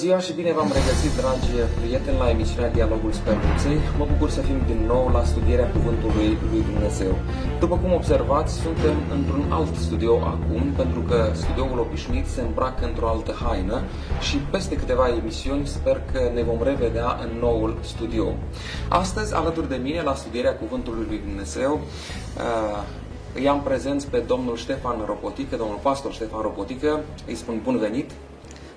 Bună ziua și bine v-am regăsit, dragi prieteni, la emisiunea Dialogul Speranței. Mă bucur să fim din nou la studierea Cuvântului Lui Dumnezeu. După cum observați, suntem într-un alt studio acum, pentru că studioul obișnuit se îmbracă într-o altă haină și peste câteva emisiuni sper că ne vom revedea în noul studio. Astăzi, alături de mine, la studierea Cuvântului Lui Dumnezeu, uh, îi am prezenți pe domnul Ștefan Ropotică, domnul pastor Ștefan Ropotică. Îi spun bun venit.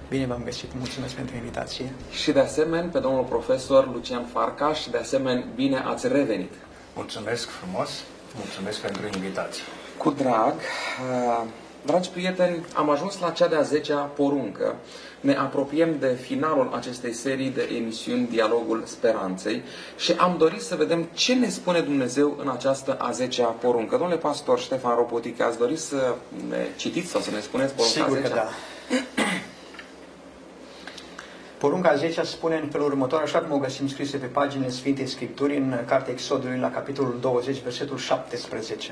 Bine v-am găsit, mulțumesc pentru invitație. Și de asemenea pe domnul profesor Lucian Farcaș, de asemenea bine ați revenit. Mulțumesc frumos, mulțumesc pentru invitație. Cu drag, uh, dragi prieteni, am ajuns la cea de-a zecea poruncă. Ne apropiem de finalul acestei serii de emisiuni Dialogul Speranței și am dorit să vedem ce ne spune Dumnezeu în această a zecea poruncă. Domnule pastor Ștefan Ropotic, ați dori să ne citiți sau să ne spuneți porunca Sigur a că zecea? da. Porunca 10 spune în felul următor, așa cum o găsim scrise pe paginile Sfintei Scripturii în Cartea Exodului, la capitolul 20, versetul 17.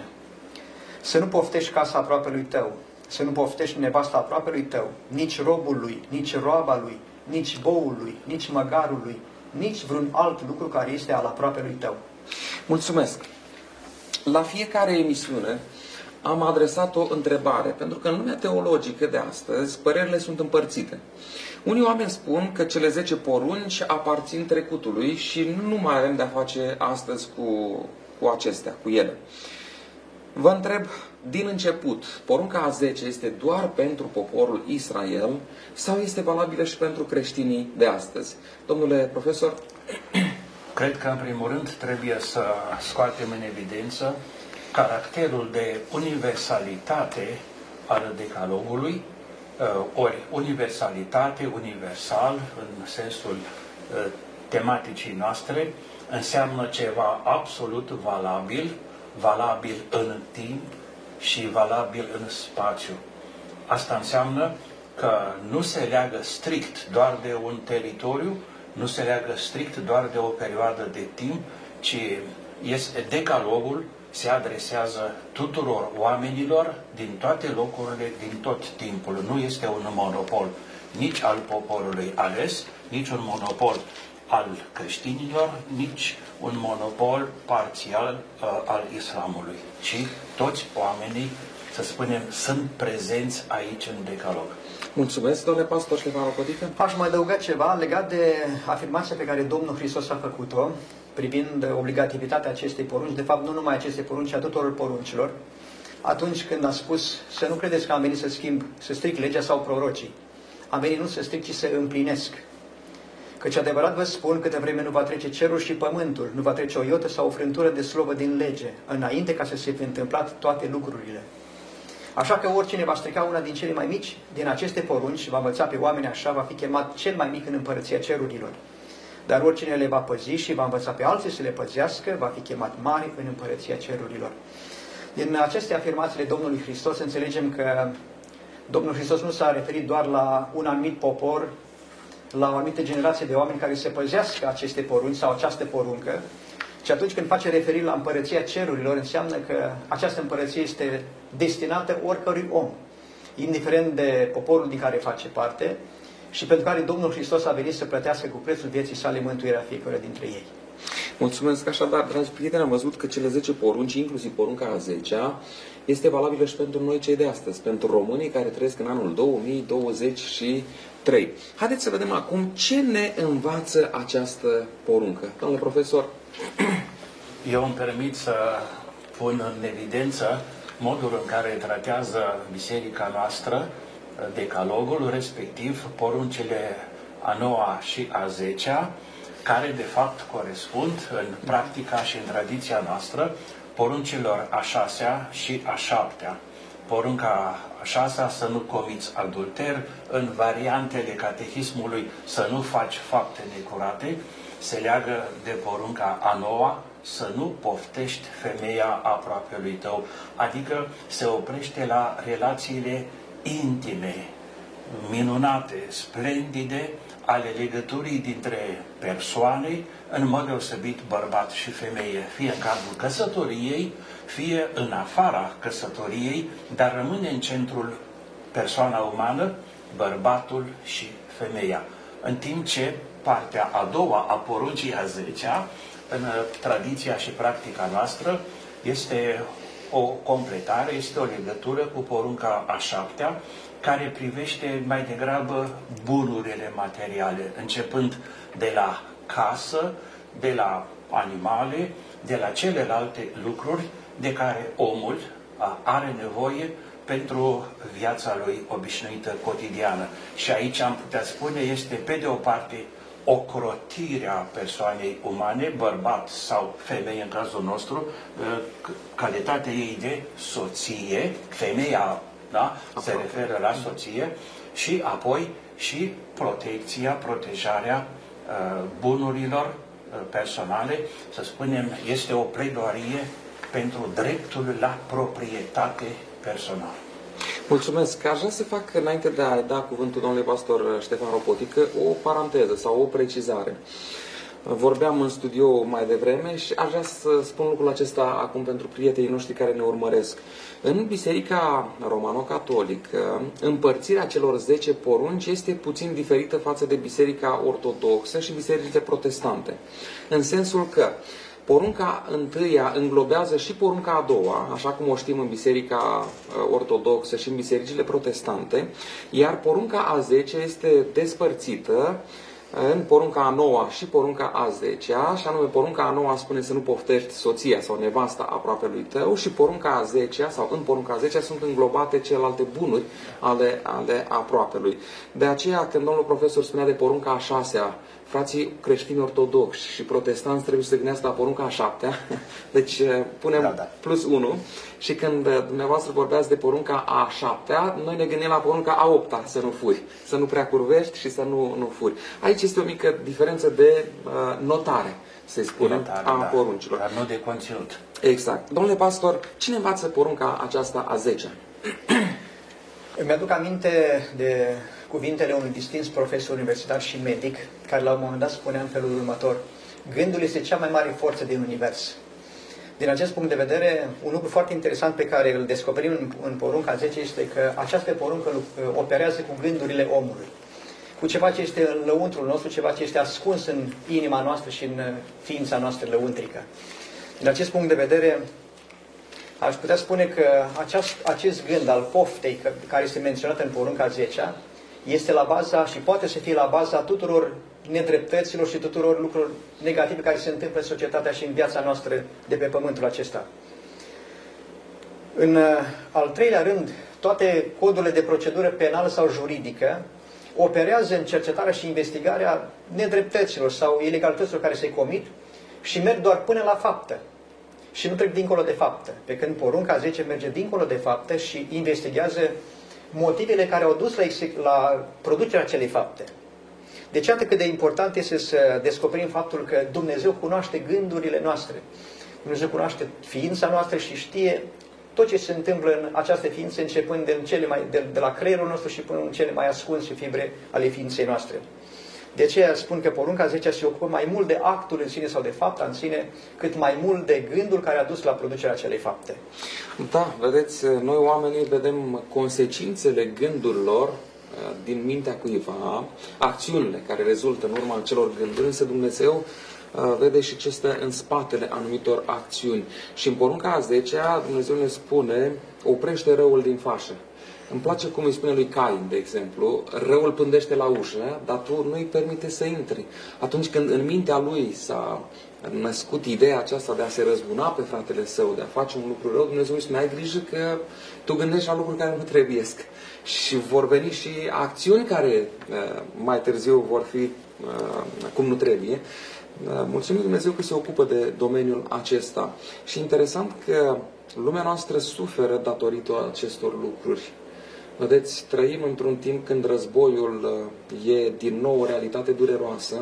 Să nu poftești casa aproapelui tău, să nu poftești nevasta aproapelui tău, nici robul lui, nici roaba lui, nici boul lui, nici măgarul lui, nici vreun alt lucru care este al aproapelui tău. Mulțumesc! La fiecare emisiune am adresat o întrebare, pentru că în lumea teologică de astăzi părerile sunt împărțite. Unii oameni spun că cele 10 porunci aparțin trecutului și nu mai avem de-a face astăzi cu, cu acestea, cu ele. Vă întreb, din început, porunca a 10 este doar pentru poporul Israel sau este valabilă și pentru creștinii de astăzi? Domnule profesor, Cred că, în primul rând, trebuie să scoatem în evidență caracterul de universalitate al decalogului, uh, ori universalitate, universal, în sensul uh, tematicii noastre, înseamnă ceva absolut valabil, valabil în timp și valabil în spațiu. Asta înseamnă că nu se leagă strict doar de un teritoriu, nu se leagă strict doar de o perioadă de timp, ci este decalogul se adresează tuturor oamenilor din toate locurile, din tot timpul. Nu este un monopol nici al poporului ales, nici un monopol al creștinilor, nici un monopol parțial uh, al islamului, ci toți oamenii, să spunem, sunt prezenți aici în decalog. mulțumesc, domnule pastor Ștefan Rocotică. Aș mai adăuga ceva legat de afirmația pe care Domnul Hristos a făcut-o privind obligativitatea acestei porunci, de fapt nu numai acestei porunci, ci a tuturor poruncilor, atunci când a spus să nu credeți că am venit să schimb, să stric legea sau prorocii. Am venit nu să stric, ci să împlinesc. Căci adevărat vă spun, câte vreme nu va trece cerul și pământul, nu va trece o iotă sau o frântură de slovă din lege, înainte ca să se fi întâmplat toate lucrurile. Așa că oricine va strica una din cele mai mici din aceste porunci și va învăța pe oameni așa, va fi chemat cel mai mic în împărăția cerurilor. Dar oricine le va păzi și va învăța pe alții să le păzească, va fi chemat mare în împărăția cerurilor. Din aceste afirmațiile Domnului Hristos înțelegem că Domnul Hristos nu s-a referit doar la un anumit popor, la o anumită generație de oameni care se păzească aceste porunci sau această poruncă, ci atunci când face referire la împărăția cerurilor, înseamnă că această împărăție este destinată oricărui om, indiferent de poporul din care face parte, și pentru care Domnul Hristos a venit să plătească cu prețul vieții sale mântuirea fiecare dintre ei. Mulțumesc așadar, dragi prieteni, am văzut că cele 10 porunci, inclusiv porunca a 10 este valabilă și pentru noi cei de astăzi, pentru românii care trăiesc în anul 2023. Haideți să vedem acum ce ne învață această poruncă. Domnule profesor, Eu îmi permit să pun în evidență modul în care tratează biserica noastră uh, decalogul, respectiv poruncile a noua și a zecea, care de fapt corespund în practica și în tradiția noastră poruncilor a șasea și a șaptea. Porunca a șasea să nu comiți adulter, în variantele catehismului să nu faci fapte necurate, se leagă de porunca a noua, să nu poftești femeia aproapelui tău, adică se oprește la relațiile intime, minunate, splendide, ale legăturii dintre persoane, în mod deosebit bărbat și femeie, fie în cadrul căsătoriei, fie în afara căsătoriei, dar rămâne în centrul persoana umană, bărbatul și femeia. în timp ce partea a doua a poruncii a zecea, în tradiția și practica noastră, este o completare, este o legătură cu porunca a șaptea, care privește mai degrabă bunurile materiale, începând de la casă, de la animale, de la celelalte lucruri de care omul are nevoie pentru viața lui obișnuită cotidiană. Și aici am putea spune este pe de o parte ocrotirea persoanei umane, bărbat sau femeie în cazul nostru, calitatea ei de soție, femeia da? se referă la soție, și apoi și protecția, protejarea uh, bunurilor uh, personale, să spunem, este o pledoarie pentru dreptul la proprietate personală. Mulțumesc. Aș vrea să fac, înainte de a da cuvântul domnului pastor Ștefan Ropotică, o paranteză sau o precizare. Vorbeam în studio mai devreme și aș vrea să spun lucrul acesta acum pentru prietenii noștri care ne urmăresc. În Biserica Romano-Catolică, împărțirea celor 10 porunci este puțin diferită față de Biserica Ortodoxă și Bisericile Protestante. În sensul că Porunca întâia înglobează și porunca a doua, așa cum o știm în Biserica uh, Ortodoxă și în bisericile protestante, iar porunca a zece este despărțită în porunca a noua și porunca a zecea, și anume porunca a noua spune să nu poftești soția sau nevasta aproape lui tău și porunca a zecea sau în porunca a zecea sunt înglobate celelalte bunuri ale, ale aproapelui. De aceea când domnul profesor spunea de porunca a șasea, frații creștini ortodoxi și protestanți trebuie să gândească la porunca a șaptea, deci eh, punem da, da. plus 1 și când eh, dumneavoastră vorbeați de porunca a șaptea, noi ne gândim la porunca a opta, să nu furi, să nu prea curvești și să nu, nu furi. Aici este o mică diferență de uh, notare, să-i spunem, notare, a da, poruncilor. Dar nu de conținut. Exact. Domnule pastor, cine învață porunca aceasta a 10 Îmi aduc aminte de cuvintele unui distins profesor universitar și medic, care la un moment dat spunea în felul următor, gândul este cea mai mare forță din univers. Din acest punct de vedere, un lucru foarte interesant pe care îl descoperim în, în porunca 10 este că această poruncă operează cu gândurile omului. Cu ceva ce este în lăuntrul nostru, ceva ce este ascuns în inima noastră și în ființa noastră lăuntrică. Din acest punct de vedere, aș putea spune că aceast, acest gând al poftei, care este menționat în porunca 10 este la baza și poate să fie la baza tuturor nedreptăților și tuturor lucrurilor negative care se întâmplă în societatea și în viața noastră de pe pământul acesta. În uh, al treilea rând, toate codurile de procedură penală sau juridică operează în cercetarea și investigarea nedreptăților sau ilegalităților care se comit și merg doar până la faptă și nu trec dincolo de faptă. Pe când porunca 10 merge dincolo de faptă și investigează motivele care au dus la, la producerea acelei fapte. Deci atât cât de important este să descoperim faptul că Dumnezeu cunoaște gândurile noastre. Dumnezeu cunoaște ființa noastră și știe tot ce se întâmplă în această ființă, începând de, cele mai, de, de la creierul nostru și până în cele mai ascunse fibre ale ființei noastre. De aceea spun că porunca 10 se ocupă mai mult de actul în sine sau de fapta în sine, cât mai mult de gândul care a dus la producerea acelei fapte. Da, vedeți, noi oamenii vedem consecințele gândurilor uh, din mintea cuiva, acțiunile care rezultă în urma celor gânduri, însă Dumnezeu uh, vede și ce stă în spatele anumitor acțiuni. Și în porunca a 10 Dumnezeu ne spune, oprește răul din fașă. Îmi place cum îi spune lui Cain, de exemplu, răul pândește la ușă, dar tu nu îi permite să intri. Atunci când în mintea lui s-a născut ideea aceasta de a se răzbuna pe fratele său, de a face un lucru rău, Dumnezeu își spune, ai grijă că tu gândești la lucruri care nu trebuiesc. Și vor veni și acțiuni care uh, mai târziu vor fi uh, cum nu trebuie. Uh, mulțumim Dumnezeu că se ocupă de domeniul acesta. Și interesant că lumea noastră suferă datorită acestor lucruri. Vedeți, trăim într-un timp când războiul uh, e din nou o realitate dureroasă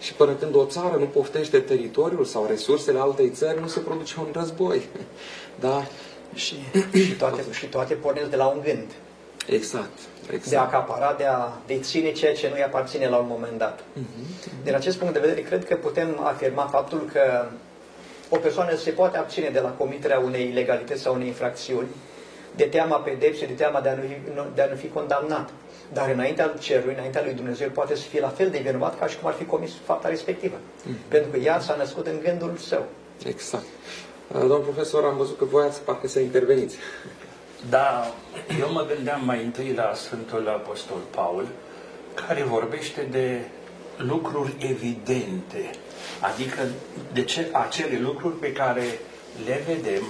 și până când o țară nu poftește teritoriul sau resursele altei țări, nu se produce un război. Da? Și, și, toate, și toate pornesc de la un gând. Exact. exact. De a acapara, de a deține ceea ce nu-i aparține la un moment dat. Uh-huh. Din acest punct de vedere, cred că putem afirma faptul că o persoană se poate abține de la comiterea unei ilegalități sau unei infracțiuni de teama pedepsei, de teama de a nu fi, de a nu fi condamnat. Dar înaintea cerului, înaintea lui Dumnezeu, poate să fie la fel de vinovat ca și cum ar fi comis fapta respectivă. Mm. Pentru că ea s-a născut în gândul său. Exact. Uh, domnul profesor, am văzut că voiați parcă să interveniți. Da, eu mă gândeam mai întâi la Sfântul Apostol Paul, care vorbește de lucruri evidente, adică de ce, acele lucruri pe care le vedem,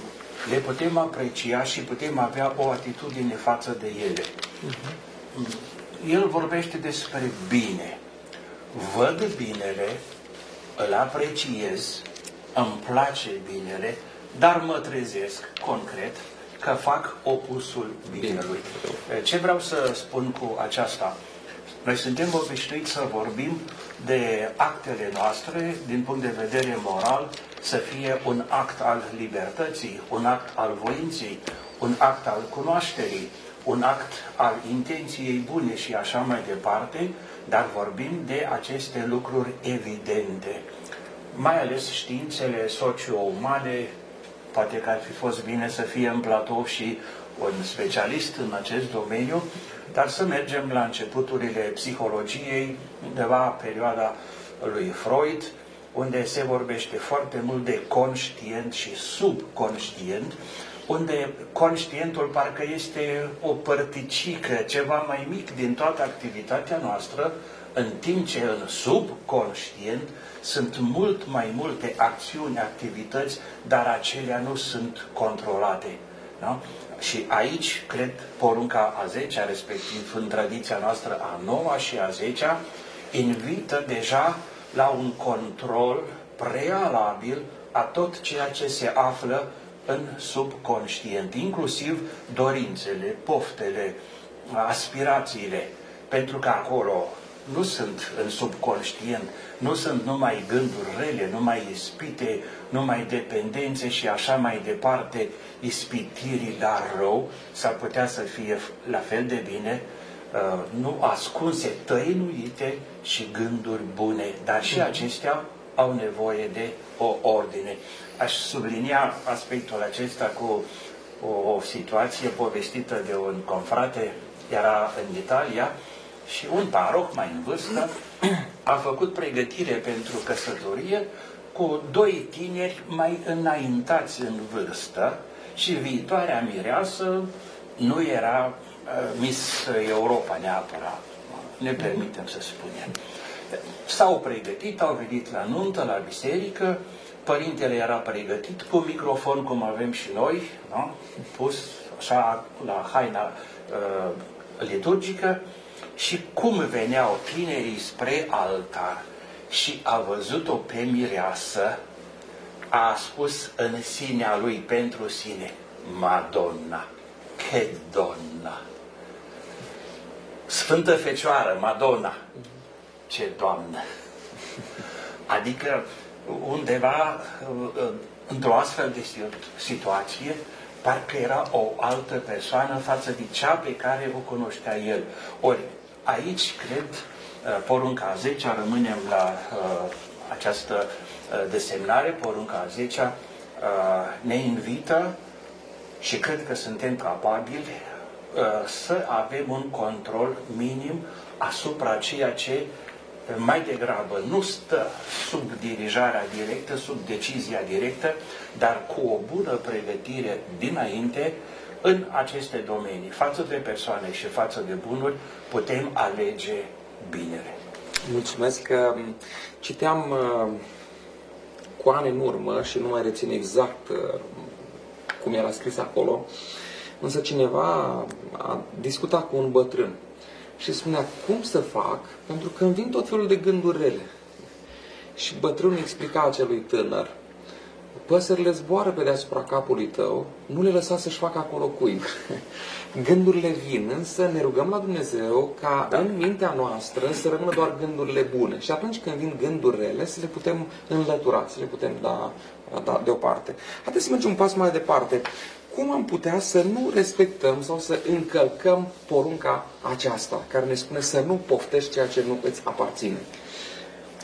le putem aprecia și putem avea o atitudine față de ele. Uh-huh. El vorbește despre bine. Văd binele, îl apreciez, îmi place binele, dar mă trezesc concret că fac opusul binelui. Ce vreau să spun cu aceasta? Noi suntem obișnuiți să vorbim de actele noastre din punct de vedere moral să fie un act al libertății, un act al voinței, un act al cunoașterii, un act al intenției bune și așa mai departe, dar vorbim de aceste lucruri evidente. Mai ales științele socio-umane, poate că ar fi fost bine să fie în platou și un specialist în acest domeniu, dar să mergem la începuturile psihologiei, undeva perioada lui Freud, unde se vorbește foarte mult de conștient și subconștient, unde conștientul parcă este o părticică, ceva mai mic din toată activitatea noastră, în timp ce în subconștient sunt mult mai multe acțiuni, activități, dar acelea nu sunt controlate. Da? Și aici, cred, porunca a 10 respectiv în tradiția noastră a 9 și a 10 invită deja la un control prealabil a tot ceea ce se află în subconștient, inclusiv dorințele, poftele, aspirațiile, pentru că acolo nu sunt în subconștient, nu sunt numai gânduri rele, numai ispite, numai dependențe și așa mai departe, ispitirii la rău, s-ar putea să fie la fel de bine, uh, nu ascunse, tăinuite și gânduri bune, dar și acestea au nevoie de o ordine. Aș sublinia aspectul acesta cu o, o situație povestită de un confrate, era în Italia, și un paroh mai în vârstă a făcut pregătire pentru căsătorie cu doi tineri mai înaintați în vârstă și viitoarea mireasă nu era uh, Miss Europa neapărat, ne permitem să spunem. S-au pregătit, au venit la nuntă, la biserică, părintele era pregătit cu microfon cum avem și noi, nu? pus așa la haina uh, liturgică și cum veneau tinerii spre altar și a văzut-o pe mireasă, a spus în sinea lui pentru sine, Madonna, che donna! Sfântă Fecioară, Madonna, ce doamnă! Adică undeva într-o astfel de situație, parcă era o altă persoană față de cea pe care o cunoștea el. Ori aici, cred, uh, porunca a 10 rămânem la uh, această uh, desemnare, porunca a 10 uh, ne invită și cred că suntem capabili uh, să avem un control minim asupra ceea ce mai degrabă nu stă sub dirijarea directă, sub decizia directă, dar cu o bună pregătire dinainte în aceste domenii, față de persoane și față de bunuri, putem alege binele. Mulțumesc că um, citeam uh, cu ani în urmă și nu mai rețin exact uh, cum era scris acolo, însă cineva a discutat cu un bătrân și spunea cum să fac pentru că îmi vin tot felul de gânduri rele. Și bătrânul explica acelui tânăr, păsările zboară pe deasupra capului tău, nu le lăsa să-și facă acolo cuib. Gândurile vin, însă ne rugăm la Dumnezeu ca da. în mintea noastră să rămână doar gândurile bune. Și atunci când vin gânduri rele, să le putem înlătura, să le putem da, da deoparte. Haideți să mergem un pas mai departe cum am putea să nu respectăm sau să încălcăm porunca aceasta, care ne spune să nu poftești ceea ce nu îți aparține?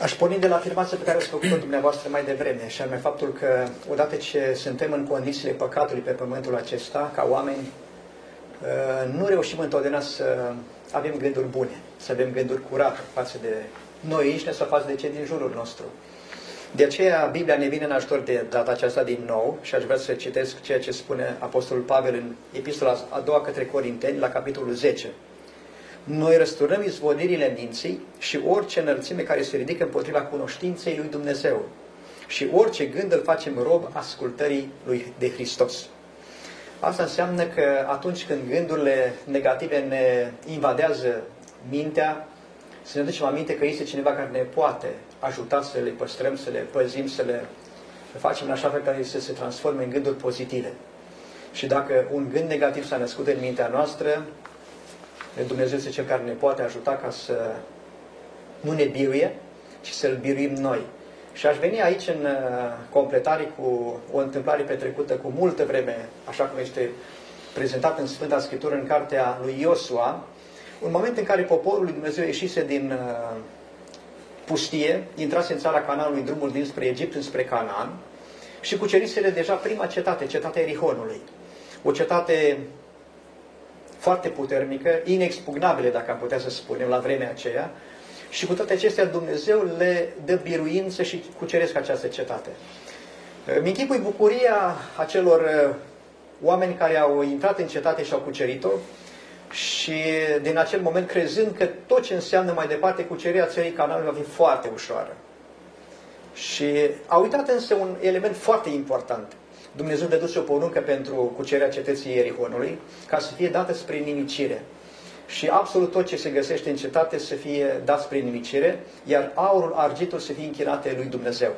Aș porni de la afirmația pe care ați făcut-o dumneavoastră mai devreme, și anume faptul că odată ce suntem în condițiile păcatului pe pământul acesta, ca oameni uh, nu reușim întotdeauna să avem gânduri bune, să avem gânduri curate față de noi înșine sau față de cei din jurul nostru. De aceea Biblia ne vine în ajutor de data aceasta din nou și aș vrea să citesc ceea ce spune Apostolul Pavel în epistola a doua către Corinteni, la capitolul 10. Noi răsturnăm izvodirile minții și orice înălțime care se ridică împotriva cunoștinței lui Dumnezeu și orice gând îl facem rob ascultării lui de Hristos. Asta înseamnă că atunci când gândurile negative ne invadează mintea, să ne ducem aminte că este cineva care ne poate ajuta să le păstrăm, să le păzim, să le facem în așa fel ca să se transforme în gânduri pozitive. Și dacă un gând negativ s-a născut în mintea noastră, Dumnezeu este Cel care ne poate ajuta ca să nu ne biruie, ci să-L biruim noi. Și aș veni aici în uh, completare cu o întâmplare petrecută cu multă vreme, așa cum este prezentat în Sfânta Scriptură în cartea lui Iosua, un moment în care poporul lui Dumnezeu ieșise din uh, pustie, intrase în țara Cananului, drumul dinspre Egipt înspre Canaan și cucerisele deja prima cetate, cetatea Erihonului. O cetate foarte puternică, inexpugnabilă, dacă am putea să spunem, la vremea aceea, și cu toate acestea Dumnezeu le dă biruință și cuceresc această cetate. Mi închipui bucuria acelor uh, oameni care au intrat în cetate și au cucerit-o și din acel moment crezând că tot ce înseamnă mai departe cucerirea țării Cananului va fi foarte ușoară. Și a uitat însă un element foarte important. Dumnezeu dăduse o poruncă pentru cucerirea cetății Ierihonului ca să fie dată spre nimicire și absolut tot ce se găsește în cetate să fie dat spre nimicire, iar aurul, argitul să fie închinate lui Dumnezeu.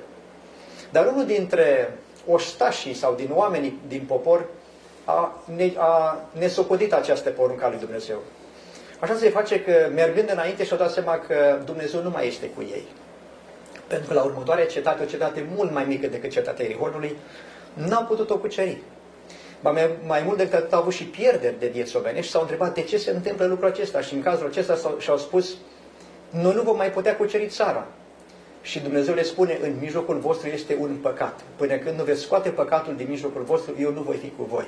Dar unul dintre oștașii sau din oamenii din popor a, ne, a nesocodit această poruncă a lui Dumnezeu. Așa se face că, mergând înainte, și-au dat seama că Dumnezeu nu mai este cu ei. Pentru că la următoarea cetate, o cetate mult mai mică decât cetatea Erihonului, n-au putut o cuceri. Mai, mai mult decât atât au avut și pierderi de vieți omenești și s-au întrebat de ce se întâmplă lucrul acesta. Și în cazul acesta și-au spus, noi nu vom mai putea cuceri țara. Și Dumnezeu le spune, în mijlocul vostru este un păcat. Până când nu veți scoate păcatul din mijlocul vostru, eu nu voi fi cu voi.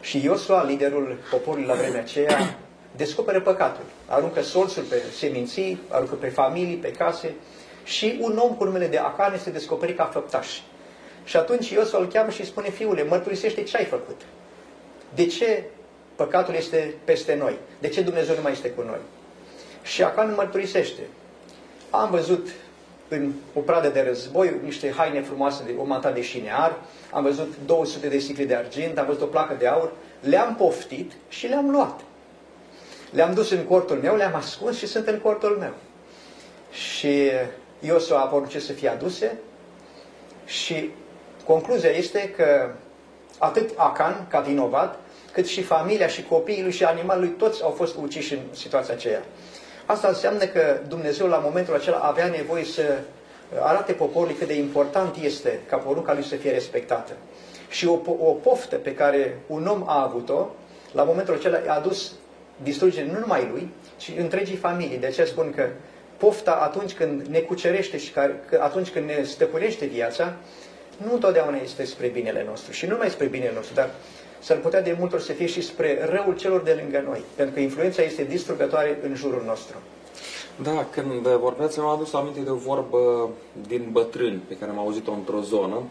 Și Iosua, liderul poporului la vremea aceea, descoperă păcatul. Aruncă solțul pe seminții, aruncă pe familii, pe case și un om cu numele de Acan este descoperit ca făptaș. Și atunci Iosua îl cheamă și îi spune, fiule, mărturisește ce ai făcut. De ce păcatul este peste noi? De ce Dumnezeu nu mai este cu noi? Și Acan mărturisește. Am văzut în o pradă de război niște haine frumoase, de, o manta de șinear, am văzut 200 de sticle de argint, am văzut o placă de aur, le-am poftit și le-am luat. Le-am dus în cortul meu, le-am ascuns și sunt în cortul meu. Și Iosua a poruncit să fie aduse și Concluzia este că atât Acan, ca vinovat, cât și familia și copiii lui și animalul lui, toți au fost uciși în situația aceea. Asta înseamnă că Dumnezeu la momentul acela avea nevoie să arate poporului cât de important este ca porunca lui să fie respectată. Și o, o poftă pe care un om a avut-o, la momentul acela a adus distrugere nu numai lui, ci întregii familii. De aceea spun că pofta atunci când ne cucerește și care, atunci când ne stăpânește viața, nu întotdeauna este spre binele nostru și nu numai spre binele nostru, dar s-ar putea de multe ori să fie și spre răul celor de lângă noi, pentru că influența este distrugătoare în jurul nostru. Da, când vorbeați, mi-am adus aminte de o vorbă din bătrâni pe care am auzit-o într-o zonă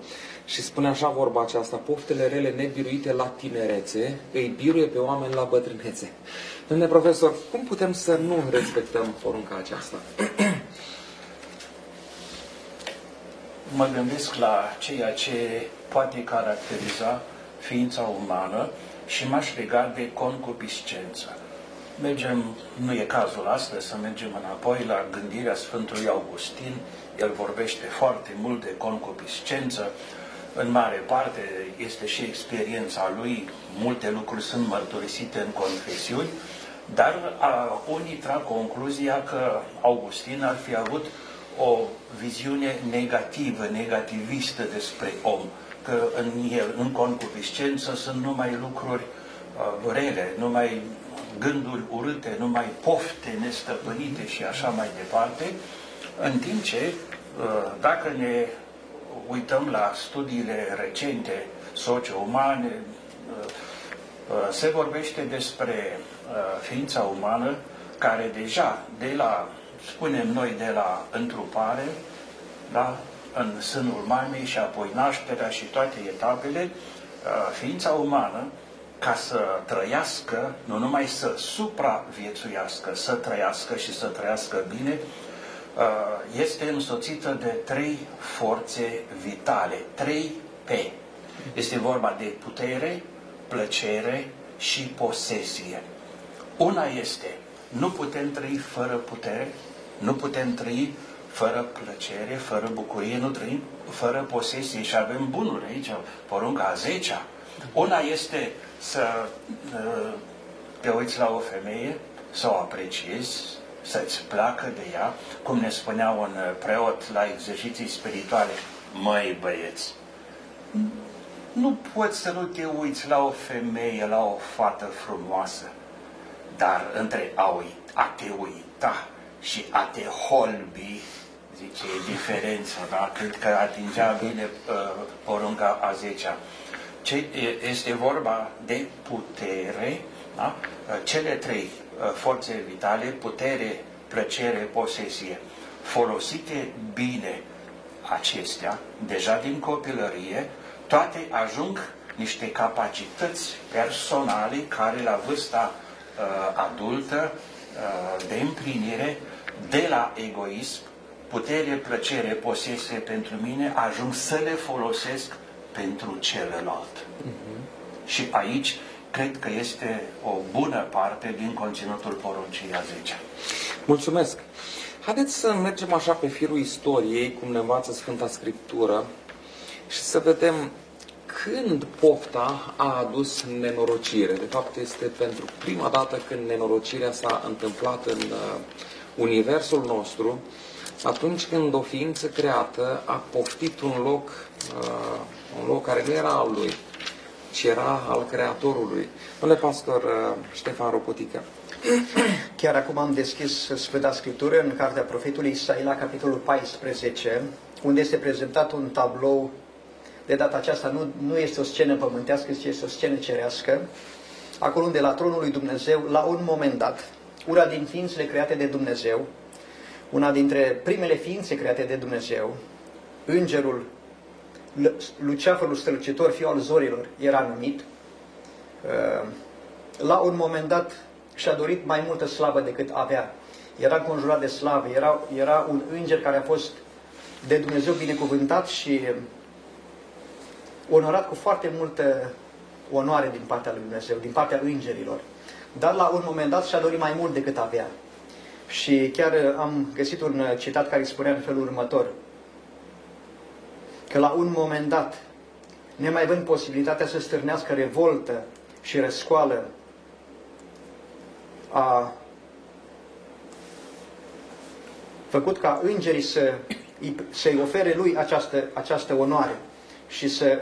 și spune așa vorba aceasta, poftele rele nebiruite la tinerețe îi biruie pe oameni la bătrânețe. Domnule profesor, cum putem să nu respectăm porunca aceasta? mă gândesc la ceea ce poate caracteriza ființa umană și m-aș lega de concupiscență. Mergem, nu e cazul astăzi să mergem înapoi la gândirea Sfântului Augustin. El vorbește foarte mult de concupiscență. În mare parte este și experiența lui, multe lucruri sunt mărturisite în confesiuni, dar a, unii trag concluzia că Augustin ar fi avut o viziune negativă, negativistă despre om, că în el, în concupiscență, sunt numai lucruri uh, rele, numai gânduri urâte, numai pofte nestăpânite și așa mai departe, în timp ce, uh, dacă ne uităm la studiile recente socio-umane, uh, se vorbește despre ființa umană care deja de la, spunem noi, de la întrupare, da, în sânul mamei și apoi nașterea și toate etapele, ființa umană, ca să trăiască, nu numai să supraviețuiască, să trăiască și să trăiască bine, este însoțită de trei forțe vitale, trei P. Este vorba de putere, plăcere și posesie. Una este, nu putem trăi fără putere, nu putem trăi fără plăcere, fără bucurie, nu trăim fără posesie și avem bunuri aici, porunca a zecea. Una este să uh, te uiți la o femeie, să o apreciezi, să-ți placă de ea, cum ne spunea un preot la exerciții spirituale, măi băieți, nu poți să nu te uiți la o femeie, la o fată frumoasă, dar între a, ui, a te uita și a te holbi, zice, e diferența, da? Cred că atingea bine uh, porunca a zecea. Ce este vorba de putere, da? Uh, cele trei uh, forțe vitale, putere, plăcere, posesie, folosite bine acestea, deja din copilărie, toate ajung niște capacități personale care la vârsta uh, adultă uh, de împlinire, de la egoism, putere, plăcere, posesie pentru mine, ajung să le folosesc pentru celălalt. Uh-huh. Și aici cred că este o bună parte din conținutul poruncii a 10 Mulțumesc! Haideți să mergem așa pe firul istoriei, cum ne învață Sfânta Scriptură, și să vedem când pofta a adus nenorocire. De fapt, este pentru prima dată când nenorocirea s-a întâmplat în uh, universul nostru, atunci când o ființă creată a poftit un loc, uh, un loc care nu era al lui, ci era al Creatorului. Domnule pastor uh, Ștefan Ropotică. Chiar acum am deschis Sfânta Scriptură în cartea profetului Isaia, la capitolul 14, unde este prezentat un tablou de data aceasta nu, nu este o scenă pământească, ci este o scenă cerească, acolo unde la tronul lui Dumnezeu, la un moment dat, una din ființele create de Dumnezeu, una dintre primele ființe create de Dumnezeu, îngerul Luceafărul strălucitor, fiul al zorilor, era numit, uh, la un moment dat și-a dorit mai multă slavă decât avea. Era conjurat de slavă, era, era un înger care a fost de Dumnezeu binecuvântat și onorat cu foarte multă onoare din partea lui Dumnezeu, din partea îngerilor. Dar la un moment dat și-a dorit mai mult decât avea. Și chiar am găsit un citat care spunea în felul următor, că la un moment dat, nemai având posibilitatea să stârnească revoltă și răscoală, a făcut ca îngerii să, să-i ofere lui această, această onoare și să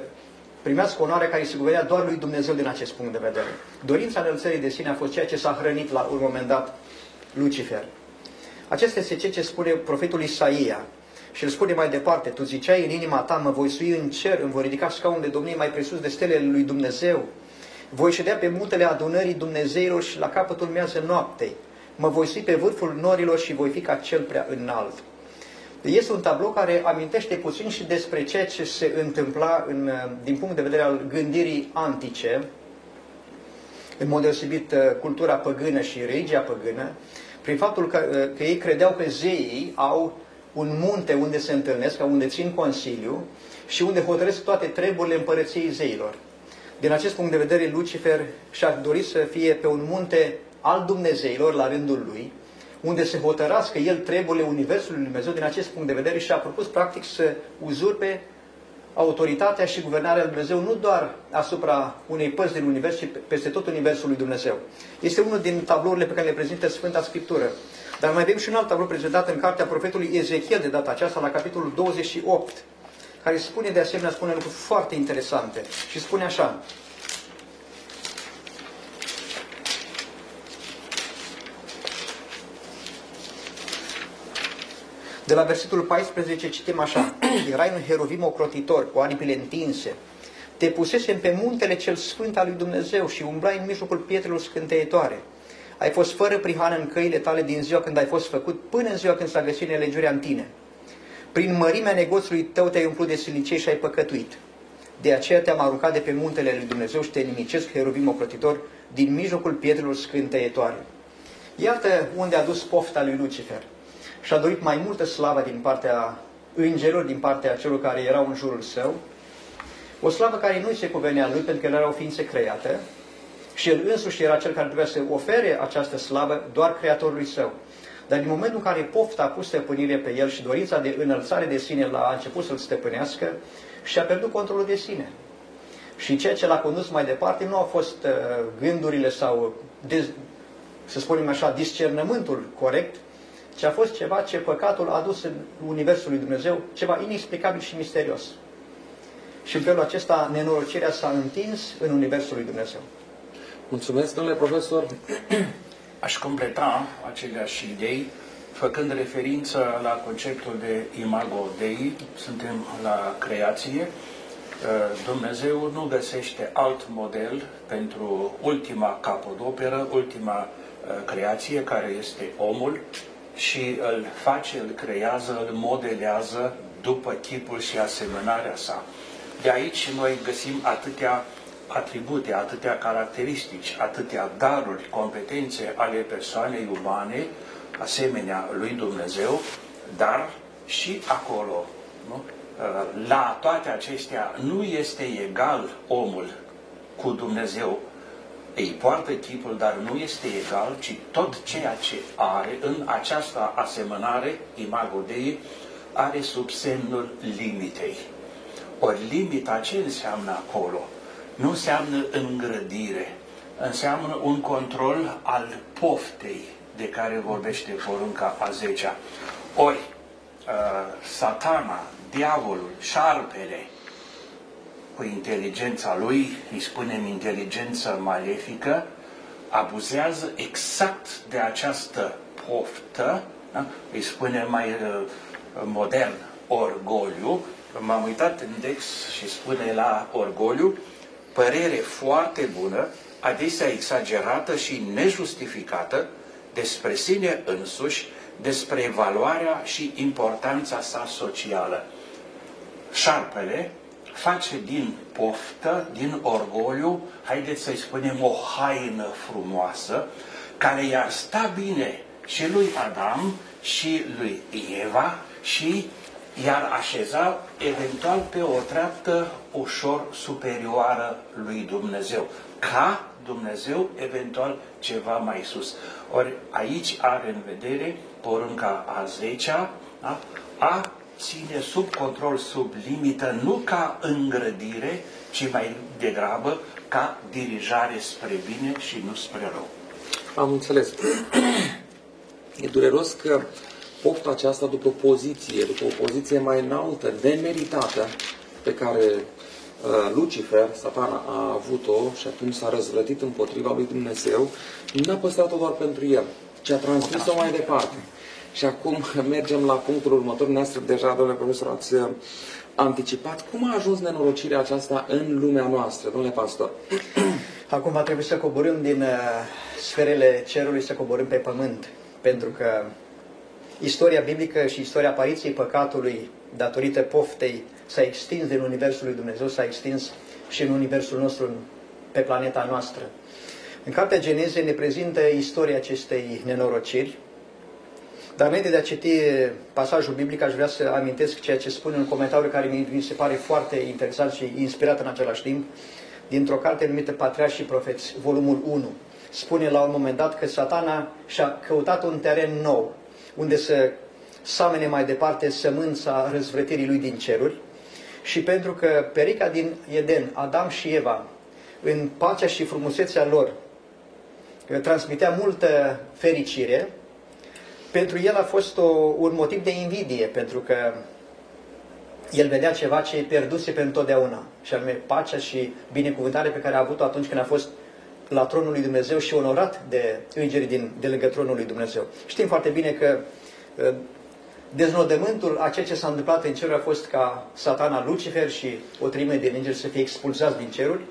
primească onoarea care se cuvenea doar lui Dumnezeu din acest punct de vedere. Dorința înălțării de sine a fost ceea ce s-a hrănit la un moment dat Lucifer. Acesta este ceea ce spune profetul Isaia. Și îl spune mai departe, tu ziceai în inima ta, mă voi sui în cer, îmi voi ridica scaun de domnie mai presus de stelele lui Dumnezeu. Voi ședea pe muntele adunării Dumnezeilor și la capătul mează noaptei. Mă voi sui pe vârful norilor și voi fi ca cel prea înalt. Este un tablou care amintește puțin și despre ceea ce se întâmpla în, din punct de vedere al gândirii antice, în mod deosebit uh, cultura păgână și religia păgână, prin faptul că, uh, că ei credeau că zeii au un munte unde se întâlnesc, unde țin consiliu și unde hotărăsc toate treburile împărăției zeilor. Din acest punct de vedere, Lucifer și-a dorit să fie pe un munte al Dumnezeilor la rândul lui, unde se hotărască el treburile Universului Lui Dumnezeu din acest punct de vedere și a propus practic să uzurpe autoritatea și guvernarea Lui Dumnezeu nu doar asupra unei părți din Univers, ci peste tot Universul Lui Dumnezeu. Este unul din tablourile pe care le prezintă Sfânta Scriptură. Dar mai avem și un alt tablou prezentat în cartea profetului Ezechiel de data aceasta, la capitolul 28, care spune de asemenea, spune lucruri foarte interesante și spune așa, De la versetul 14 citim așa. Era un herovim ocrotitor, cu aripile întinse. te pusesem pe muntele cel sfânt al lui Dumnezeu și umblai în mijlocul pietrelor scânteitoare. Ai fost fără prihană în căile tale din ziua când ai fost făcut, până în ziua când s-a găsit nelegiurea în tine. Prin mărimea negoțului tău te-ai umplut de silicei și ai păcătuit. De aceea te-am aruncat de pe muntele lui Dumnezeu și te nimicesc, heruvim ocrotitor, din mijlocul pietrelor scânteietoare. Iată unde a dus pofta lui Lucifer. Și a dorit mai multă slavă din partea îngerilor, din partea celor care erau în jurul său, o slavă care nu-i se cuvenea lui, pentru că el era o ființă creată și el însuși era cel care trebuia să ofere această slavă doar Creatorului său. Dar din momentul în care pofta a pus stăpânire pe el și dorința de înălțare de sine l-a început să-l stăpânească și a pierdut controlul de sine. Și ceea ce l-a condus mai departe nu au fost uh, gândurile sau, să spunem așa, discernământul corect, ci a fost ceva ce păcatul a adus în Universul lui Dumnezeu, ceva inexplicabil și misterios. Și în felul acesta nenorocirea s-a întins în Universul lui Dumnezeu. Mulțumesc, domnule profesor. Aș completa aceleași idei, făcând referință la conceptul de imago Dei, suntem la creație, Dumnezeu nu găsește alt model pentru ultima capodoperă, ultima uh, creație, care este omul, și îl face, îl creează, îl modelează după chipul și asemănarea sa. De aici noi găsim atâtea atribute, atâtea caracteristici, atâtea daruri, competențe ale persoanei umane, asemenea lui Dumnezeu, dar și acolo, nu? la toate acestea, nu este egal omul cu Dumnezeu. Îi poartă chipul, dar nu este egal, ci tot ceea ce are în această asemănare, imago Dei, are sub semnul limitei. Ori limita ce înseamnă acolo? Nu înseamnă îngrădire, înseamnă un control al poftei de care vorbește porunca a zecea. Ori, uh, satana, diavolul, șarpele, cu inteligența lui, îi spunem inteligență malefică, abuzează exact de această poftă, da? îi spunem mai uh, modern, orgoliu, m-am uitat în index și spune la orgoliu, părere foarte bună, adesea exagerată și nejustificată despre sine însuși, despre valoarea și importanța sa socială. Șarpele face din poftă, din orgoliu, haideți să-i spunem o haină frumoasă, care i-ar sta bine și lui Adam și lui Eva și iar așeza eventual pe o treaptă ușor superioară lui Dumnezeu, ca Dumnezeu eventual ceva mai sus. Ori aici are în vedere porunca a 10 da? a ține sub control, sub limită, nu ca îngrădire, ci mai degrabă ca dirijare spre bine și nu spre rău. Am înțeles. e dureros că pofta aceasta după poziție, după o poziție mai înaltă, demeritată, pe care uh, Lucifer, satana, a avut-o și atunci s-a răzvrătit împotriva lui Dumnezeu, n-a păstrat-o doar pentru el, ci a transmis-o mai departe. Și acum mergem la punctul următor. Noastră deja, domnule profesor, ați uh, anticipat. Cum a ajuns nenorocirea aceasta în lumea noastră, domnule pastor? Acum va trebui să coborâm din uh, sferele cerului, să coborâm pe pământ. Pentru că istoria biblică și istoria apariției păcatului datorită poftei s-a extins din Universul lui Dumnezeu, s-a extins și în Universul nostru, pe planeta noastră. În Cartea Geneze ne prezintă istoria acestei nenorociri, dar înainte de a citi pasajul biblic, aș vrea să amintesc ceea ce spune un comentariu care mi se pare foarte interesant și inspirat în același timp, dintr-o carte numită Patriarhi și Profeți, volumul 1. Spune la un moment dat că satana și-a căutat un teren nou, unde să samene mai departe sămânța răzvrătirii lui din ceruri și pentru că perica din Eden, Adam și Eva, în pacea și frumusețea lor, transmitea multă fericire, pentru el a fost o, un motiv de invidie, pentru că el vedea ceva ce pierduse pentru totdeauna, și anume pacea și binecuvântarea pe care a avut-o atunci când a fost la tronul lui Dumnezeu și onorat de îngerii din, de lângă tronul lui Dumnezeu. Știm foarte bine că uh, Deznodământul a ceea ce s-a întâmplat în cer a fost ca satana Lucifer și o trimă de îngeri să fie expulzați din ceruri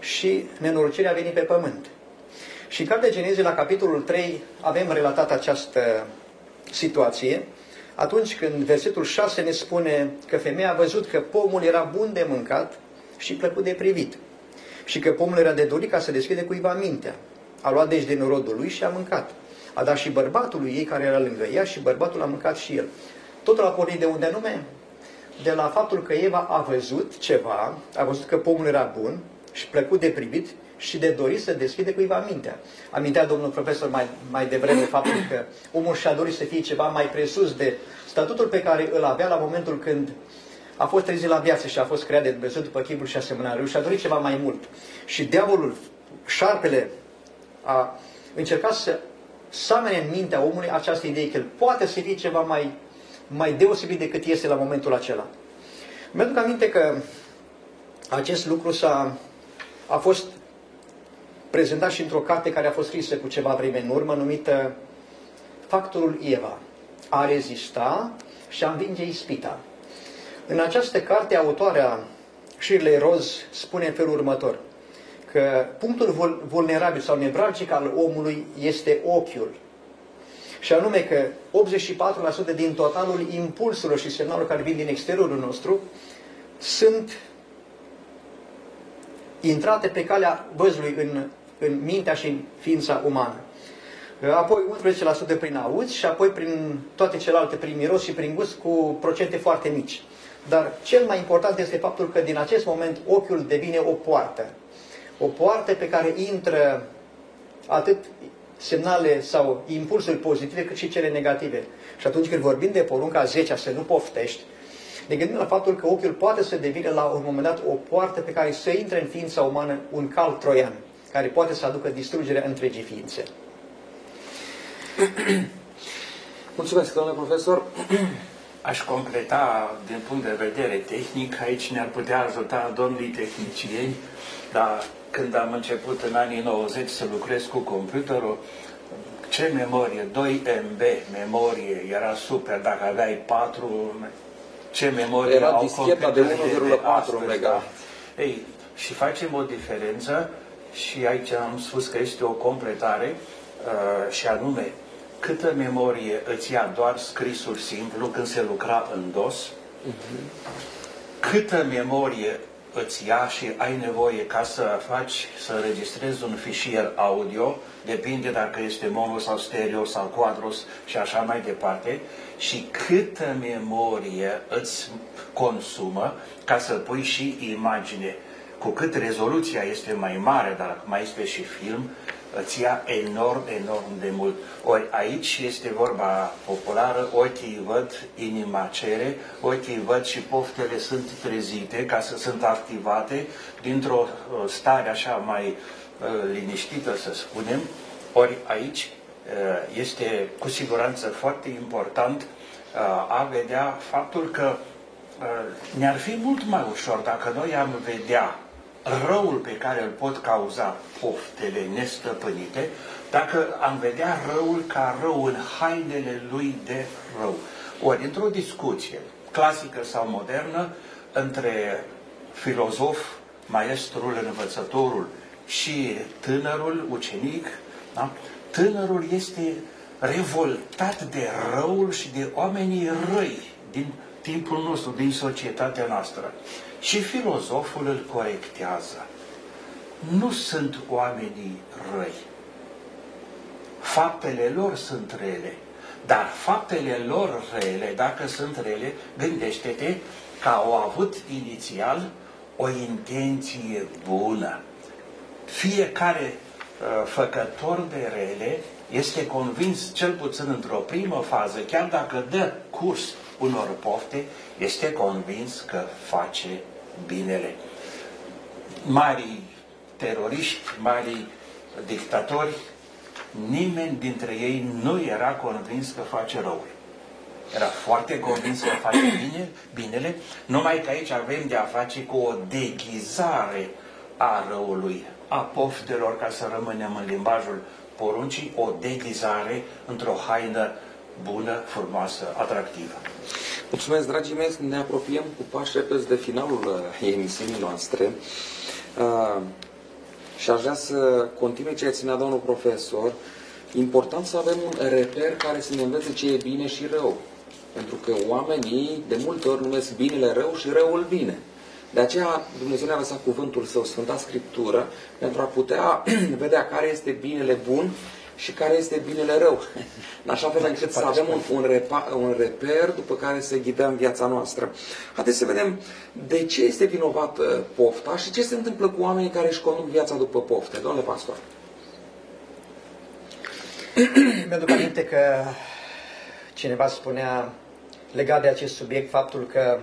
și nenorocirea a venit pe pământ. Și în Cartea Genezii, la capitolul 3, avem relatat această situație, atunci când versetul 6 ne spune că femeia a văzut că pomul era bun de mâncat și plăcut de privit și că pomul era de dorit ca să deschide cuiva mintea. A luat deci din rodul lui și a mâncat. A dat și bărbatului ei care era lângă ea și bărbatul a mâncat și el. Totul a pornit de unde anume? De la faptul că Eva a văzut ceva, a văzut că pomul era bun și plăcut de privit și de dorit să deschide cuiva mintea. Amintea domnul profesor mai, mai devreme faptul că omul și-a dorit să fie ceva mai presus de statutul pe care îl avea la momentul când a fost trezit la viață și a fost creat de Dumnezeu după chipul și asemănarea lui și a dorit ceva mai mult. Și diavolul, șarpele, a încercat să samene în mintea omului această idee că el poate să fie ceva mai, mai deosebit decât este la momentul acela. Mi-aduc aminte că acest lucru s-a, a fost prezentat și într-o carte care a fost scrisă cu ceva vreme în urmă, numită Factorul Eva. A rezista și a învinge ispita. În această carte, autoarea Shirley Rose spune în felul următor, că punctul vulnerabil sau nevralgic al omului este ochiul. Și anume că 84% din totalul impulsurilor și semnalul care vin din exteriorul nostru sunt intrate pe calea văzului în, în mintea și în ființa umană. Apoi 11% prin auz și apoi prin toate celelalte, prin miros și prin gust, cu procente foarte mici. Dar cel mai important este faptul că din acest moment ochiul devine o poartă. O poartă pe care intră atât semnale sau impulsuri pozitive cât și cele negative. Și atunci când vorbim de porunca 10 să nu poftești, ne gândim la faptul că ochiul poate să devină la un moment dat o poartă pe care să intre în ființa umană un cal troian, care poate să aducă distrugerea întregii ființe. Mulțumesc, domnule profesor. Aș completa din punct de vedere tehnic, aici ne-ar putea ajuta domnii tehnicieni, dar când am început în anii 90 să lucrez cu computerul, ce memorie, 2 MB memorie, era super, dacă aveai 4, ce memorie era au discheta de 1,4 mega. Da. Ei, și facem o diferență și aici am spus că este o completare uh, și anume câtă memorie îți ia doar scrisul simplu când se lucra în DOS, uh-huh. câtă memorie îți ia și ai nevoie ca să faci, să înregistrezi un fișier audio, depinde dacă este mono sau stereo sau quadros și așa mai departe, și câtă memorie îți consumă ca să pui și imagine. Cu cât rezoluția este mai mare, dar mai este și film, îți ia enorm, enorm de mult. Ori aici este vorba populară, ochii văd, inima cere, ochii văd și poftele sunt trezite, ca să sunt activate dintr-o uh, stare așa mai uh, liniștită, să spunem. Ori aici uh, este cu siguranță foarte important a vedea faptul că ne-ar fi mult mai ușor dacă noi am vedea răul pe care îl pot cauza poftele nestăpânite, dacă am vedea răul ca rău în hainele lui de rău. Ori, într-o discuție clasică sau modernă, între filozof, maestrul, învățătorul și tânărul, ucenic, da? tânărul este revoltat de răul și de oamenii răi din timpul nostru, din societatea noastră. Și filozoful îl corectează. Nu sunt oamenii răi. Faptele lor sunt rele. Dar faptele lor rele, dacă sunt rele, gândește-te că au avut inițial o intenție bună. Fiecare uh, făcător de rele este convins, cel puțin într-o primă fază, chiar dacă dă curs unor pofte, este convins că face binele. Marii teroriști, marii dictatori, nimeni dintre ei nu era convins că face răul. Era foarte convins că face bine, binele, numai că aici avem de a face cu o deghizare a răului, a poftelor, ca să rămânem în limbajul poruncii, o deghizare într-o haină bună, frumoasă, atractivă. Mulțumesc, dragii mei, ne apropiem cu pași repezi de finalul uh, emisiunii noastre. Uh, și aș vrea să continui ceea ce ținea domnul profesor. Important să avem un reper care să ne învețe ce e bine și rău. Pentru că oamenii de multe ori numesc binele rău și răul bine. De aceea Dumnezeu ne-a lăsat cuvântul Său, Sfânta Scriptură, pentru a putea vedea care este binele bun și care este binele rău. În așa fel încât să avem un, un, repa, un reper după care să ghidăm viața noastră. Haideți să vedem de ce este vinovat pofta și ce se întâmplă cu oamenii care își conduc viața după pofte. Domnule pastor. Mi-aduc aminte că cineva spunea legat de acest subiect faptul că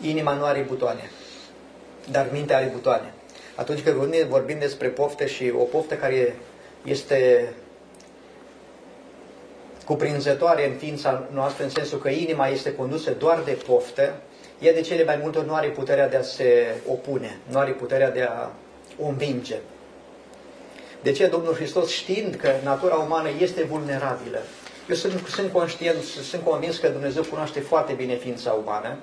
inima nu are butoane, dar mintea are butoane. Atunci când vorbim, vorbim despre pofte și o poftă care este cuprinzătoare în ființa noastră, în sensul că inima este condusă doar de poftă, ea de cele mai multe ori nu are puterea de a se opune, nu are puterea de a o învinge. De ce? Domnul Hristos, știind că natura umană este vulnerabilă, eu sunt, sunt conștient, sunt convins că Dumnezeu cunoaște foarte bine ființa umană,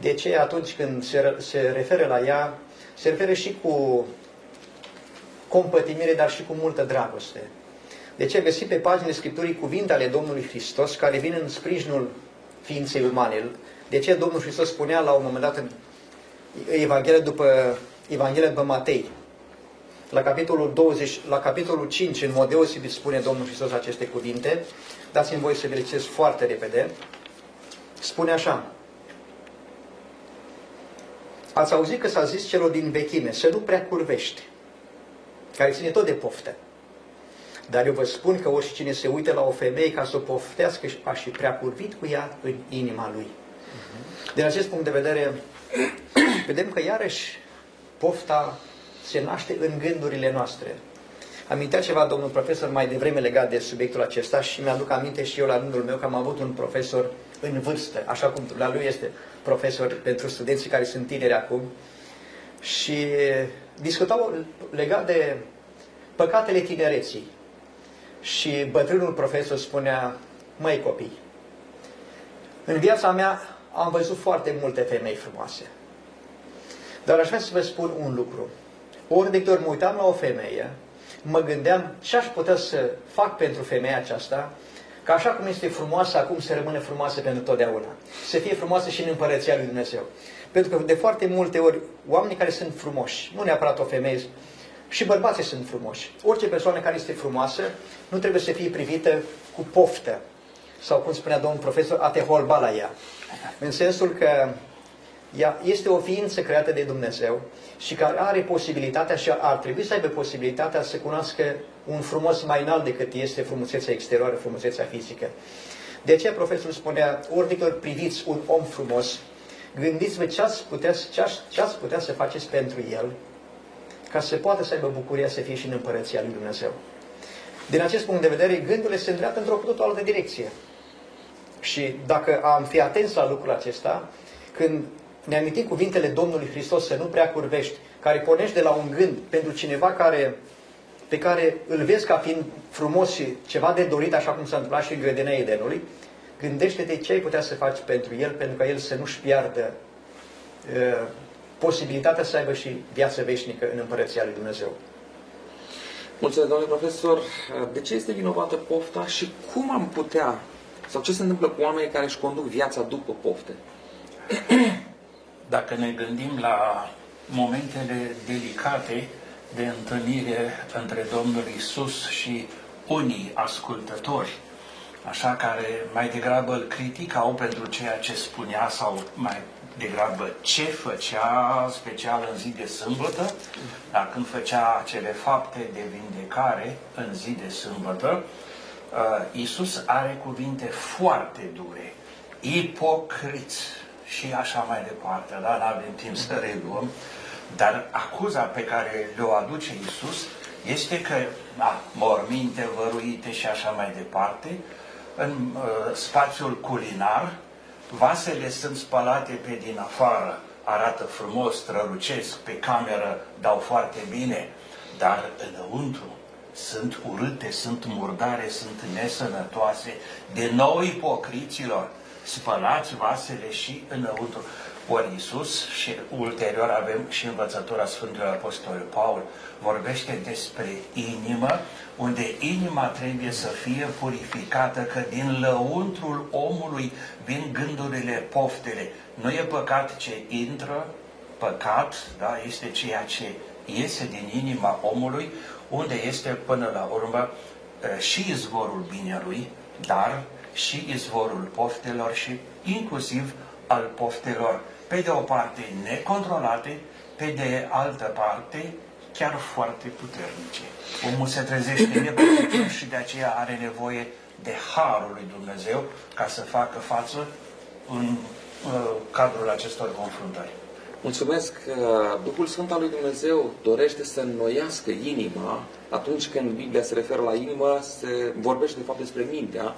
de ce? Atunci când se, se referă la ea, se referă și cu compătimire, dar și cu multă dragoste. De ce găsi pe paginile Scripturii cuvinte ale Domnului Hristos care vin în sprijinul ființei umane. De ce Domnul Hristos spunea la un moment dat în Evanghelia după Evanghelia după Matei, la capitolul, 20, la capitolul 5, în mod deosebit, spune Domnul Hristos aceste cuvinte. Dați-mi voi să vi foarte repede. Spune așa. Ați auzit că s-a zis celor din vechime să nu prea curvești, care ține tot de poftă. Dar eu vă spun că oricine se uită la o femeie ca să o poftească și a și prea curvit cu ea în inima lui. Din acest punct de vedere, vedem că iarăși pofta se naște în gândurile noastre. Amintea ceva domnul profesor mai devreme legat de subiectul acesta și mi-aduc aminte și eu la rândul meu că am avut un profesor în vârstă, așa cum la lui este profesor pentru studenții care sunt tineri acum, și discutau legat de păcatele tinereții. Și bătrânul profesor spunea, măi copii, în viața mea am văzut foarte multe femei frumoase. Dar aș vrea să vă spun un lucru. Ori de ori mă uitam la o femeie, mă gândeam ce aș putea să fac pentru femeia aceasta, ca așa cum este frumoasă acum să rămână frumoasă pentru totdeauna. Să fie frumoasă și în împărăția lui Dumnezeu. Pentru că de foarte multe ori oamenii care sunt frumoși, nu neapărat o femeie, și bărbații sunt frumoși. Orice persoană care este frumoasă nu trebuie să fie privită cu poftă. Sau cum spunea domnul profesor, a te holba la ea. În sensul că ea este o ființă creată de Dumnezeu și care are posibilitatea și ar trebui să aibă posibilitatea să cunoască un frumos mai înalt decât este frumusețea exterioară, frumusețea fizică. De aceea profesorul spunea, ori de ori priviți un om frumos, gândiți-vă ce ați, putea, ce, ați, ce ați putea să faceți pentru el, ca să poată să aibă bucuria să fie și în împărăția lui Dumnezeu. Din acest punct de vedere, gândurile se îndreaptă într-o cu totul altă direcție. Și dacă am fi atenți la lucrul acesta, când ne amintim cuvintele Domnului Hristos să nu prea curvești, care pornești de la un gând pentru cineva care, pe care îl vezi ca fiind frumos și ceva de dorit, așa cum s-a întâmplat și în grădina Edenului, gândește-te ce ai putea să faci pentru el, pentru ca el să nu-și piardă uh, posibilitatea să aibă și viață veșnică în Împărăția lui Dumnezeu. Mulțumesc, domnule profesor. De ce este vinovată pofta și cum am putea, sau ce se întâmplă cu oamenii care își conduc viața după pofte? Dacă ne gândim la momentele delicate de întâlnire între Domnul Isus și unii ascultători, așa care mai degrabă îl criticau pentru ceea ce spunea sau mai degrabă ce făcea special în zi de sâmbătă, dar când făcea acele fapte de vindecare în zi de sâmbătă, uh, Isus are cuvinte foarte dure, ipocriți și așa mai departe, dar nu avem timp să reluăm, dar acuza pe care le-o aduce Isus este că a, morminte văruite și așa mai departe, în uh, spațiul culinar, vasele sunt spălate pe din afară, arată frumos, strălucesc, pe cameră dau foarte bine, dar înăuntru sunt urâte, sunt murdare, sunt nesănătoase. De nou ipocriților, spălați vasele și înăuntru. Ori Iisus și ulterior avem și învățătura Sfântului Apostol Paul vorbește despre inimă, unde inima trebuie să fie purificată, că din lăuntrul omului vin gândurile, poftele. Nu e păcat ce intră, păcat, da, este ceea ce iese din inima omului, unde este până la urmă și izvorul binelui, dar și izvorul poftelor și inclusiv al poftelor, pe de o parte necontrolate, pe de altă parte chiar foarte puternice. Omul se trezește neputincios și de aceea are nevoie de harul lui Dumnezeu ca să facă față în uh, cadrul acestor confruntări. Mulțumesc că Duhul Sfânt al lui Dumnezeu dorește să înnoiască inima atunci când Biblia se referă la inimă, se vorbește de fapt despre mintea,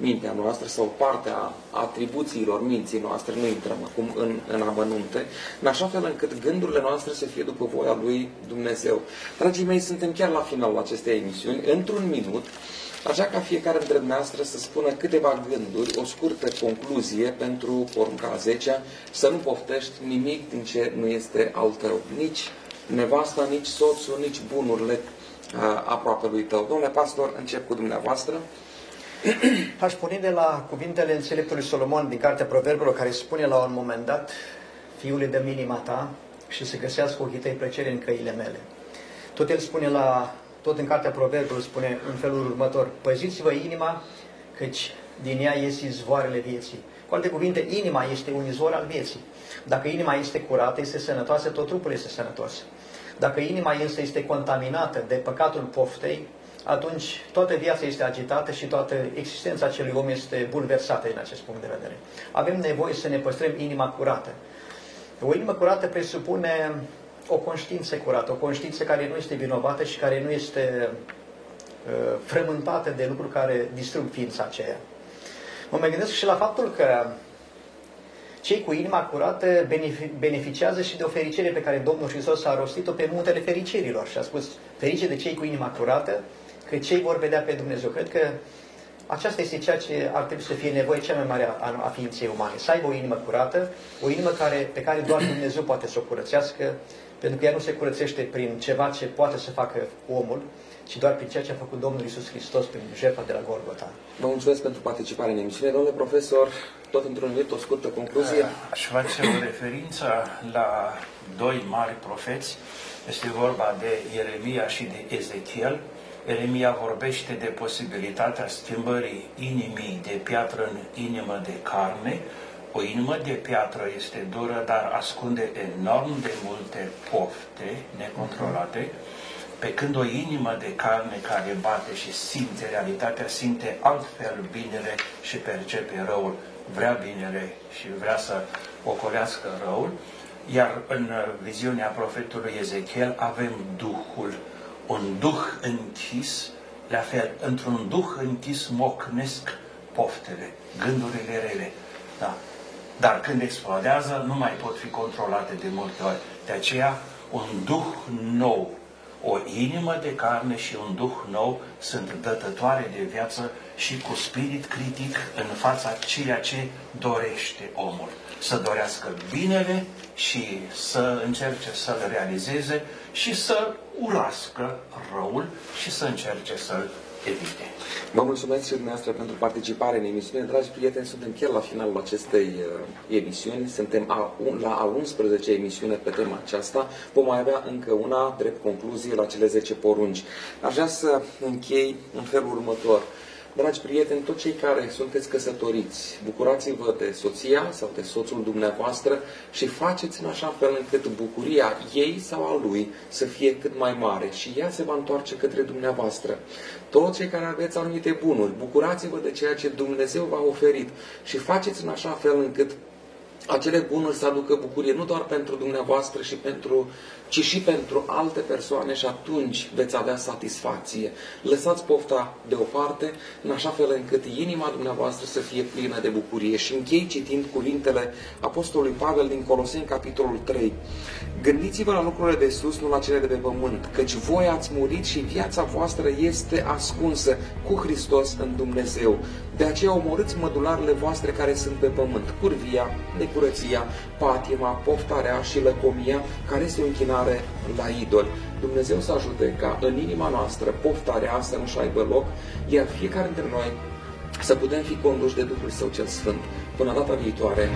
mintea noastră sau partea atribuțiilor minții noastre, nu intrăm acum în, în amănunte, în așa fel încât gândurile noastre să fie după voia lui Dumnezeu. Dragii mei, suntem chiar la finalul acestei emisiuni. Într-un minut, Așa ca fiecare dintre dumneavoastră să spună câteva gânduri, o scurtă concluzie pentru porunca 10 să nu poftești nimic din ce nu este al tău. Nici nevasta, nici soțul, nici bunurile aproape lui tău. Domnule pastor, încep cu dumneavoastră. Aș pune de la cuvintele înțeleptului Solomon din Cartea Proverbelor, care spune la un moment dat, fiule de minima ta și să găsească ochii tăi plăcere în căile mele. Tot el spune la tot în cartea Proverbelor spune în felul următor, păziți-vă inima, căci din ea ies izvoarele vieții. Cu alte cuvinte, inima este un izvor al vieții. Dacă inima este curată, este sănătoasă, tot trupul este sănătos. Dacă inima însă este contaminată de păcatul poftei, atunci toată viața este agitată și toată existența acelui om este bulversată din acest punct de vedere. Avem nevoie să ne păstrăm inima curată. O inimă curată presupune o conștiință curată, o conștiință care nu este vinovată și care nu este uh, frământată de lucruri care distrug ființa aceea. Mă mai gândesc și la faptul că cei cu inima curată beneficiază și de o fericire pe care Domnul Hristos a rostit-o pe muntele fericirilor și a spus, ferice de cei cu inima curată, că cei vor vedea pe Dumnezeu. Cred că aceasta este ceea ce ar trebui să fie nevoie cea mai mare a, a ființei umane. Să aibă o inimă curată, o inimă care, pe care doar Dumnezeu poate să o curățească, pentru că ea nu se curățește prin ceva ce poate să facă omul, ci doar prin ceea ce a făcut Domnul Isus Hristos prin jertfa de la Golgota. Vă mulțumesc pentru participare în emisiune. Domnule profesor, tot într-un minut, o scurtă concluzie. Aș face o referință la doi mari profeți. Este vorba de Ieremia și de Ezechiel. Ieremia vorbește de posibilitatea schimbării inimii de piatră în inimă de carne, o inimă de piatră este dură, dar ascunde enorm de multe pofte necontrolate, pe când o inimă de carne care bate și simte realitatea, simte altfel binele și percepe răul, vrea binele și vrea să ocolească răul, iar în viziunea profetului Ezechiel avem Duhul, un Duh închis, la fel, într-un Duh închis mocnesc poftele, gândurile rele. Da. Dar când explodează, nu mai pot fi controlate de multe ori. De aceea, un duh nou, o inimă de carne și un duh nou sunt dătătoare de viață și cu spirit critic în fața ceea ce dorește omul. Să dorească binele și să încerce să-l realizeze și să urască răul și să încerce să-l evite. Vă mulțumesc și dumneavoastră pentru participare în emisiune. Dragi prieteni, suntem chiar la finalul acestei uh, emisiuni. Suntem a, un, la a 11 emisiune pe tema aceasta. Vom mai avea încă una drept concluzie la cele 10 porunci. Aș vrea să închei în felul următor. Dragi prieteni, toți cei care sunteți căsătoriți, bucurați-vă de soția sau de soțul dumneavoastră și faceți în așa fel încât bucuria ei sau a lui să fie cât mai mare și ea se va întoarce către dumneavoastră. Toți cei care aveți anumite bunuri, bucurați-vă de ceea ce Dumnezeu v-a oferit și faceți în așa fel încât acele bunuri să aducă bucurie nu doar pentru dumneavoastră și pentru, ci și pentru alte persoane și atunci veți avea satisfacție. Lăsați pofta deoparte, în așa fel încât inima dumneavoastră să fie plină de bucurie. Și închei citind cuvintele Apostolului Pavel din Coloseni, capitolul 3. Gândiți-vă la lucrurile de sus, nu la cele de pe pământ, căci voi ați murit și viața voastră este ascunsă cu Hristos în Dumnezeu. De aceea omorâți mădularele voastre care sunt pe pământ, curvia, necurăția, patima, poftarea și lăcomia, care este o închinare la idol. Dumnezeu să ajute ca în inima noastră poftarea să nu-și aibă loc, iar fiecare dintre noi să putem fi conduși de Duhul Său cel Sfânt. Până data viitoare,